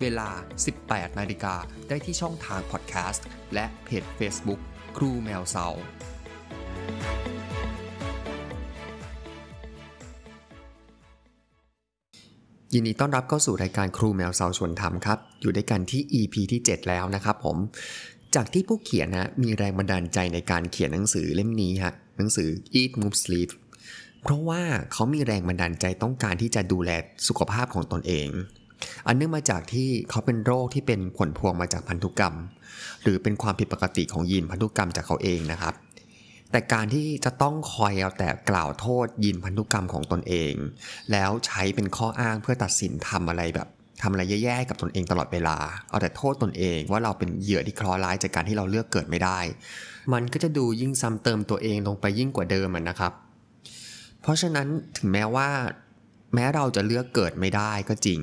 เวลา 18 นาฬิกา ได้ที่ช่องทางพอดแคสต์ และเพจ Facebook ครูแมวเซายินดีต้อนรับเข้าสู่รายการครูแมวเซาชวนทำครับ อยู่ด้วยกันที่ EP ที่ 7 แล้วนะครับผม จากที่ผู้เขียนนะมีแรงบันดาลใจในการเขียนหนังสือเล่มนี้ฮะหนังสือ Eat Move Sleep เพราะว่าเขามีแรงบันดาลใจต้องการที่จะดูแลสุขภาพของตนเอง อันเนื่องมาจากที่เขาเป็นโรคที่เป็นผลพวงมาจากพันธุกรรม หรือเป็นความผิดปกติของยีนพันธุกรรมจากเขาเองนะครับ แต่การที่จะต้องคอยเอาแต่กล่าวโทษยีนพันธุกรรมของตนเอง แล้วใช้เป็นข้ออ้างเพื่อตัดสินทำอะไรแบบทำอะไรแย่ๆกับตนเองตลอดเวลา เอาแต่โทษตนเองว่าเราเป็นเหยื่อที่เคราะห์ร้ายจากการที่เราเลือกเกิดไม่ได้ มันก็จะดูยิ่งซ้ำเติมตัวเองลงไปยิ่งกว่าเดิมนะครับ เพราะฉะนั้นถึงแม้ว่า แม้เราจะเลือกเกิดไม่ได้ก็จริง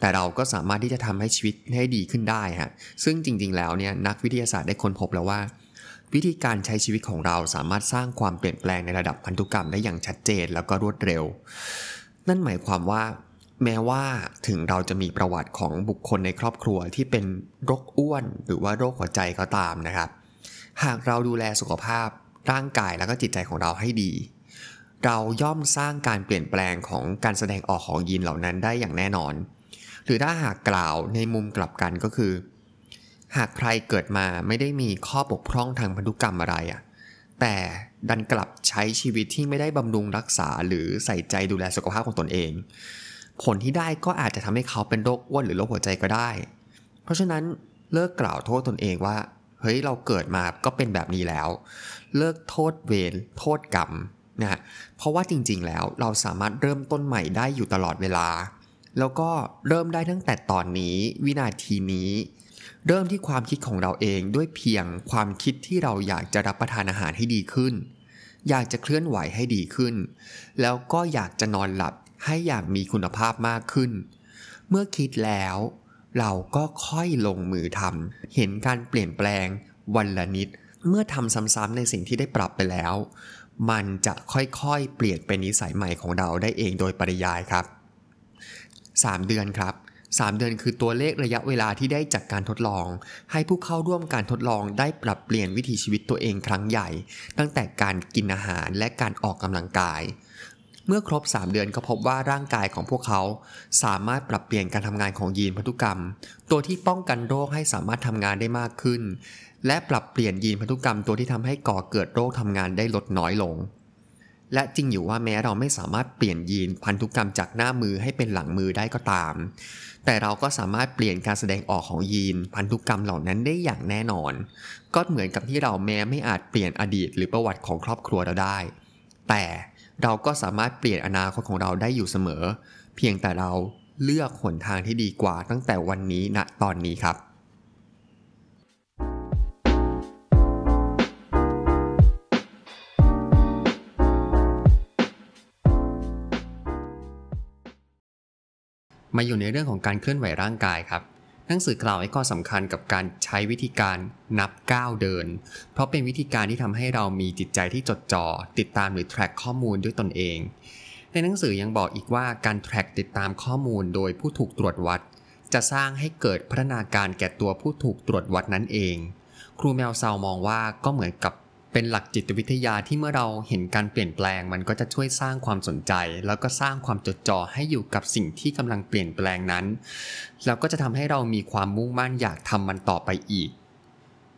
แต่เราก็สามารถที่จะทำให้ชีวิตให้ดีขึ้นได้ฮะ ซึ่งจริง ๆ แล้วเนี่ยนักวิทยาศาสตร์ได้ค้นพบแล้วว่า วิธีการใช้ชีวิตของเราสามารถสร้างความเปลี่ยนแปลงในระดับพันธุกรรมได้อย่างชัดเจนแล้วก็รวดเร็ว นั่นหมายความว่า แม้ว่าถึงเราจะมีประวัติของบุคคลในครอบครัวที่เป็นโรคอ้วน หรือว่าโรคหัวใจก็ตามนะครับ หากเราดูแลสุขภาพร่างกายแล้วก็จิตใจของเราให้ดี เราย่อมสร้างการเปลี่ยนแปลงของการแสดงออกของยีนเหล่านั้นได้อย่างแน่นอน หรือถ้าหากกล่าวในมุมกลับกันก็คือ หากใครเกิดมาไม่ได้มีข้อบกพร่องทางพันธุกรรมอะไรอะแต่ดันกลับใช้ชีวิตที่ไม่ได้บำรุงรักษาหรือใส่ใจดูแลสุขภาพของตนเอง ผลที่ได้ก็อาจจะทำให้เขาเป็นโรคอ้วนหรือโรคหัวใจก็ได้ เพราะฉะนั้นเลิกกล่าวโทษตนเองว่า เฮ้ยเราเกิดมาก็เป็นแบบนี้แล้ว เลิกโทษเวรโทษกรรม นะฮะเพราะว่าจริงๆแล้วเราสามารถเริ่มต้นใหม่ได้อยู่ตลอดเวลา แล้วก็เริ่มได้ตั้งแต่ตอนนี้วินาทีนี้ เริ่มที่ความคิดของเราเองด้วยเพียงความคิดที่เราอยากจะรับประทานอาหารให้ดีขึ้น อยากจะเคลื่อนไหวให้ดีขึ้น แล้วก็อยากจะนอนหลับให้อย่างมีคุณภาพมากขึ้น เมื่อคิดแล้ว เราก็ค่อยลงมือทำเห็นการเปลี่ยนแปลงวันละนิด เมื่อทำซ้ำๆในสิ่งที่ได้ปรับไปแล้ว มันจะค่อยๆ เปลี่ยนเป็นนิสัยใหม่ของเราได้เองโดยปริยายครับ 3 เดือนครับ 3 เดือนคือตัวเลขระยะเวลาที่ได้จากการทดลอง ให้ผู้เข้าร่วมการทดลองได้ปรับเปลี่ยนวิถีชีวิตตัวเองครั้งใหญ่ ตั้งแต่การกินอาหารและการออกกำลังกาย เมื่อครบ 3 เดือนก็พบว่าร่างกายของพวกเขา สามารถปรับเปลี่ยนการทำงานของยีนพันธุกรรม ตัวที่ป้องกันโรคให้สามารถทำงานได้มากขึ้น และปรับเปลี่ยนยีนพันธุกรรมตัวที่ทำให้ก่อเกิดโรคทำงานได้ลดน้อยลง และจริงอยู่ว่าแม้เราไม่สามารถเปลี่ยนยีนพันธุกรรมจากหน้ามือให้เป็นหลังมือได้ก็ตาม แต่เราก็สามารถเปลี่ยนการแสดงออกของยีนพันธุกรรมเหล่านั้นได้อย่างแน่นอน ก็เหมือนกับที่เราแม้ไม่อาจเปลี่ยนอดีตหรือประวัติของครอบครัวเราได้ แต่เราก็สามารถเปลี่ยนอนาคตของเราได้อยู่เสมอ เพียงแต่เราเลือกหนทางที่ดีกว่าตั้งแต่วันนี้ณตอนนี้ครับ มาอยู่ในเรื่องของการเคลื่อนไหวร่างกายครับหนังสือกล่าวให้ข้อสำคัญกับการใช้วิธีการนับก้าวเดิน เพราะเป็นวิธีการที่ทำให้เรามีจิตใจที่จดจอ่อติดตามหรือ track ข้อมูลด้วยตนเอง ในหนังสือยังบอกอีกว่าการ track ติดตามข้อมูลโดยผู้ถูกตรวจวัด จะสร้างให้เกิดพัฒนาการแก่ตัวผู้ถูกตรวจวัดนั่นเอง ครูแมวเซามองว่าก็เหมือนกับ เป็นหลักจิตวิทยาที่เมื่อเราเห็นการเปลี่ยนแปลง มันก็จะช่วยสร้างความสนใจ แล้วก็สร้างความจดจ่อให้อยู่กับสิ่งที่กำลังเปลี่ยนแปลงนั้น แล้วก็จะทำให้เรามีความมุ่งมั่นอยากทำมันต่อไปอีก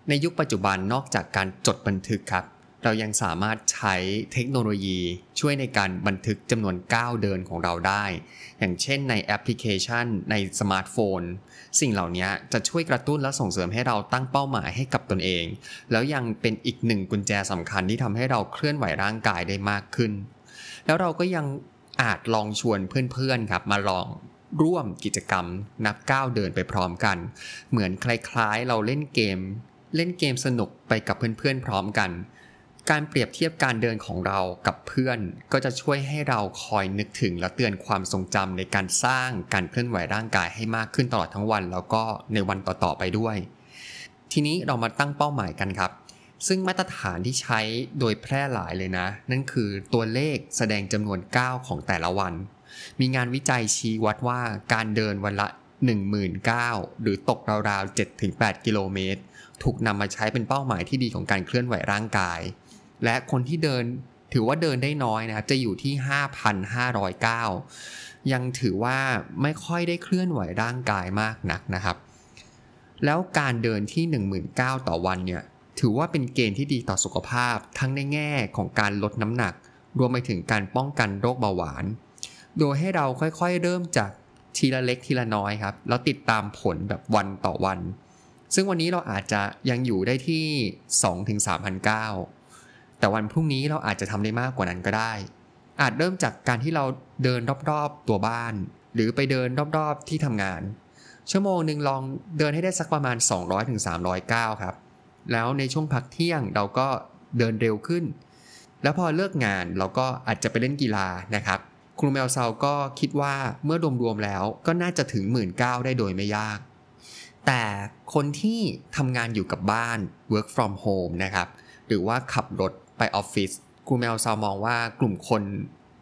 ในยุคปัจจุบันนอกจากการจดบันทึกครับ เรายังสามารถใช้เทคโนโลยีช่วยในการบันทึกจำนวนก้าวเดินของเราได้ อย่างเช่นในแอปพลิเคชันในสมาร์ทโฟน สิ่งเหล่านี้จะช่วยกระตุ้นและส่งเสริมให้เราตั้งเป้าหมายให้กับตนเอง แล้วยังเป็นอีกหนึ่งกุญแจสำคัญที่ทำให้เราเคลื่อนไหวร่างกายได้มากขึ้น แล้วเราก็ยังอาจลองชวนเพื่อนๆครับมาลองร่วมกิจกรรมนับก้าวเดินไปพร้อมกัน เหมือนคล้ายๆ เราเล่นเกม เล่นเกมสนุกไปกับเพื่อนๆพร้อมกัน การเปรียบเทียบการเดินของเรากับเพื่อน ก็จะช่วยให้เราคอยนึกถึงและเตือนความทรงจำในการสร้างการเคลื่อนไหวร่างกายให้มากขึ้นตลอดทั้งวัน แล้วก็ในวันต่อๆไปด้วย ทีนี้เรามาตั้งเป้าหมายกันครับ ซึ่งมาตรฐานที่ใช้โดยแพร่หลายเลยนะ นั่นคือตัวเลขแสดงจำนวนก้าวของแต่ละวัน มีงานวิจัยชี้วัดว่าการเดินวันละ 19,000หรือตกราวๆ7-8 กิโลเมตรถูกนำมาใช้เป็นเป้าหมายที่ดีของการเคลื่อนไหวร่างกาย และคนที่เดินถือว่าเดินได้น้อยนะครับ จะอยู่ที่ 5,509 ยังถือว่าไม่ค่อยได้เคลื่อนไหวร่างกายมากนักนะครับ แล้วการเดินที่ 19,000ต่อวันเนี่ย ถือว่าเป็นเกณฑ์ที่ดีต่อสุขภาพ ทั้งในแง่ของการลดน้ำหนัก รวมไปถึงการป้องกันโรคเบาหวาน โดยให้เราค่อยๆ เริ่มจากทีละเล็กทีละน้อยครับ แล้วติดตามผลแบบวันต่อวัน ซึ่งวันนี้เราอาจจะยังอยู่ได้ที่ 2-3,900 แต่วันพรุ่งนี้เราอาจจะทำได้มากกว่านั้นก็ได้ อาจเริ่มจากการที่เราเดินรอบๆตัวบ้าน หรือไปเดินรอบๆที่ทำงาน ชั่วโมงหนึ่งลองเดินให้ได้สักประมาณ 200-300ก้าวครับ แล้วในช่วงพักเที่ยงเราก็เดินเร็วขึ้น แล้วพอเลิกงานเราก็อาจจะไปเล่นกีฬานะครับครูแมวเซาก็คิดว่าเมื่อรวมๆแล้วก็น่าจะถึง 1 9ื่นได้โดยไม่ยาก แต่คนที่ทำงานอยู่กับบ้าน work from home นะครับ หรือว่าขับรถ ไปออฟฟิศครูแมวซามองว่ากลุ่มคน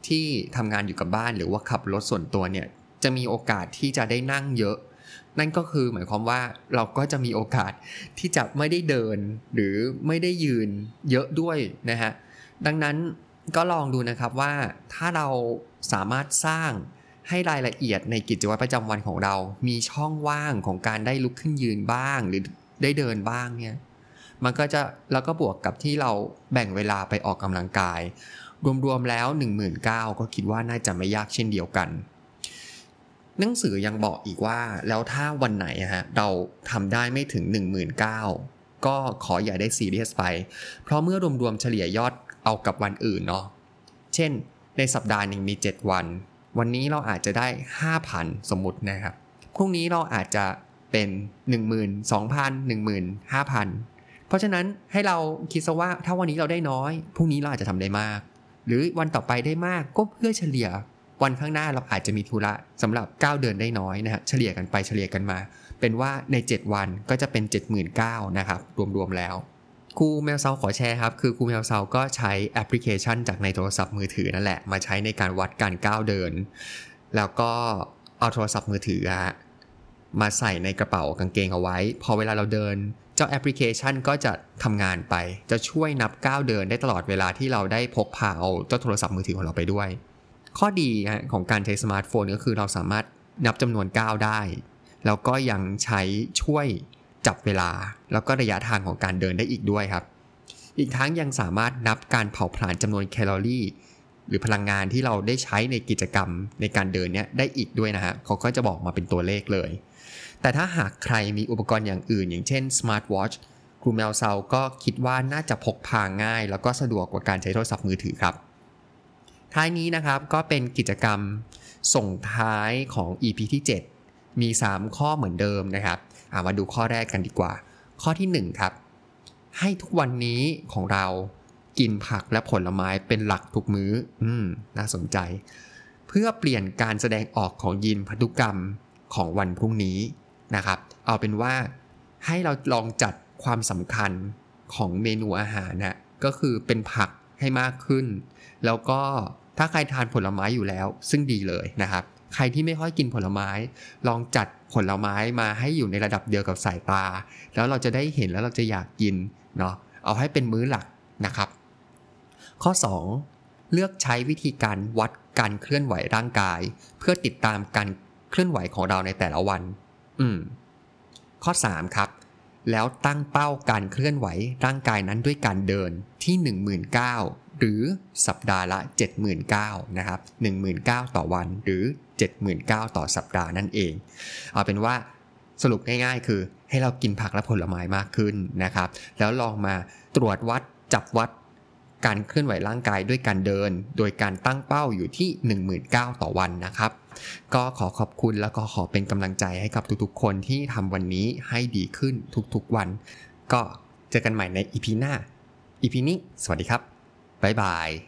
ที่ทำงานอยู่กับบ้านหรือว่าขับรถส่วนตัวเนี่ยจะมีโอกาสที่จะได้นั่งเยอะ นั่นก็คือหมายความว่าเราก็จะมีโอกาสที่จะไม่ได้เดินหรือไม่ได้ยืนเยอะด้วยนะฮะดังนั้นก็ลองดูนะครับว่าถ้าเราสามารถสร้างให้รายละเอียดในกิจวัตรประจำวันของเรา มีช่องว่างของการได้ลุกขึ้นยืนบ้าง หรือได้เดินบ้างเนี่ย มันก็จะแล้วก็บวกกับที่เราแบ่งเวลาไปออกกำลังกาย รวมๆแล้ว 19,000ก็คิดว่าน่าจะไม่ยากเช่นเดียวกันหนังสือยังบอกอีกว่าแล้วถ้าวันไหนฮะเราทำได้ไม่ถึง 19,000ก็ขออย่าได้ซีเรียสไป เพราะเมื่อรวมๆเฉลี่ยยอดเอากับวันอื่นเนาะเช่น ในสัปดาห์หนึ่งมี 7 วัน วันนี้เราอาจจะได้ 5,000 สมมตินะครับพรุ่งนี้เราอาจจะเป็น 12,000 15,000 เพราะฉะนั้นให้เราคิดซะว่าถ้าวันนี้เราได้น้อยพรุ่งนี้เราอาจจะทำได้มาก หรือวันต่อไปได้มากก็เพื่อเฉลี่ยวันข้างหน้าเราอาจจะมีธุระสำหรับก้าวเดินได้น้อยนะฮะเฉลี่ยกันไปเฉลี่ยกันมา เป็นว่าใน 7 วันก็จะเป็น 79,000นะครับรวมๆแล้วครูแมวเซาขอแชร์ครับ คือครูแมวเซาก็ใช้แอปพลิเคชันจากในโทรศัพท์มือถือนั่นแหละ มาใช้ในการวัดการก้าวเดิน แล้วก็เอาโทรศัพท์มือถืออะมาใส่ในกระเป๋ากางเกงเอาไว้ พอเวลาเราเดิน เจ้าแอปพลิเคชันก็จะทำงานไป จะช่วยนับก้าวเดินได้ตลอดเวลาที่เราได้พกพาเอาเจ้าโทรศัพท์มือถือของเราไปด้วย ข้อดีของการใช้สมาร์ทโฟนก็คือเราสามารถนับจำนวนก้าวได้ แล้วก็ยังใช้ช่วยจับเวลา แล้วก็ระยะทางของการเดินได้อีกด้วยครับ อีกทั้งยังสามารถนับการเผาผลาญจำนวนแคลอรี่หรือพลังงานที่เราได้ใช้ในกิจกรรมในการเดินเนี้ยได้อีกด้วยนะฮะเขาก็จะบอกมาเป็นตัวเลขเลย แต่ถ้าหากใครมีอุปกรณ์อย่างอื่น อย่างเช่นสมาร์ทวอชครูแมวเซาก็คิดว่าน่าจะพกพาง่าย แล้วก็สะดวกกว่าการใช้โทรศัพท์มือถือครับ ท้ายนี้นะครับก็เป็นกิจกรรมส่งท้ายของ EP ที่ 7 มี 3 ข้อเหมือนเดิมนะครับามาดูข้อแรกกันดีกว่า ข้อที่ 1 ครับ ให้ทุกวันนี้ของเรากินผักและผลไม้เป็นหลักทุกมือ้ออืมน่าสนใจ เพื่อเปลี่ยนการแสดงออกของยีนพันธุกรรมของวันพรุ่งนี้ นะครับ เอาเป็นว่าให้เราลองจัดความสำคัญของเมนูอาหารนะก็คือเป็นผักให้มากขึ้น แล้วก็ถ้าใครทานผลไม้อยู่แล้ว ซึ่งดีเลยนะครับ ใครที่ไม่ค่อยกินผลไม้ ลองจัดผลไม้มาให้อยู่ในระดับเดียวกับสายตา แล้วเราจะได้เห็นแล้วเราจะอยากกินเนาะเอาให้เป็นมื้อหลักนะครับ ข้อ 2 เลือกใช้วิธีการวัดการเคลื่อนไหวร่างกาย เพื่อติดตามการเคลื่อนไหวของเราในแต่ละวัน อืม ข้อ 3 ครับ แล้วตั้งเป้าการเคลื่อนไหวร่างกายนั้นด้วยการเดินที่ 19,000 หรือสัปดาห์ละ 79,000นะครับ19,000 ต่อวันหรือ 79,000 ต่อสัปดาห์นั่นเอง เอาเป็นว่าสรุปง่ายๆ คือให้เรากินผักและผลไม้มากขึ้นนะครับ แล้วลองมาตรวจวัดจับวัด การเคลื่อนไหวร่างกายด้วยการเดิน โดยการตั้งเป้าอยู่ที่ 19,000 ต่อวันนะครับ ก็ขอขอบคุณแล้วก็ขอเป็นกำลังใจให้กับทุกๆ คนที่ทำวันนี้ให้ดีขึ้นทุกๆวัน ก็เจอกันใหม่ในอีพีหน้าอีพีนี้ สวัสดีครับ บ๊ายบาย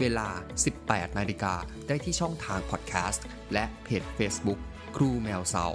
เวลา 18 นาฬิกาได้ที่ช่องทางพอดแคสต์และเพจ Facebook ครูแมวเสา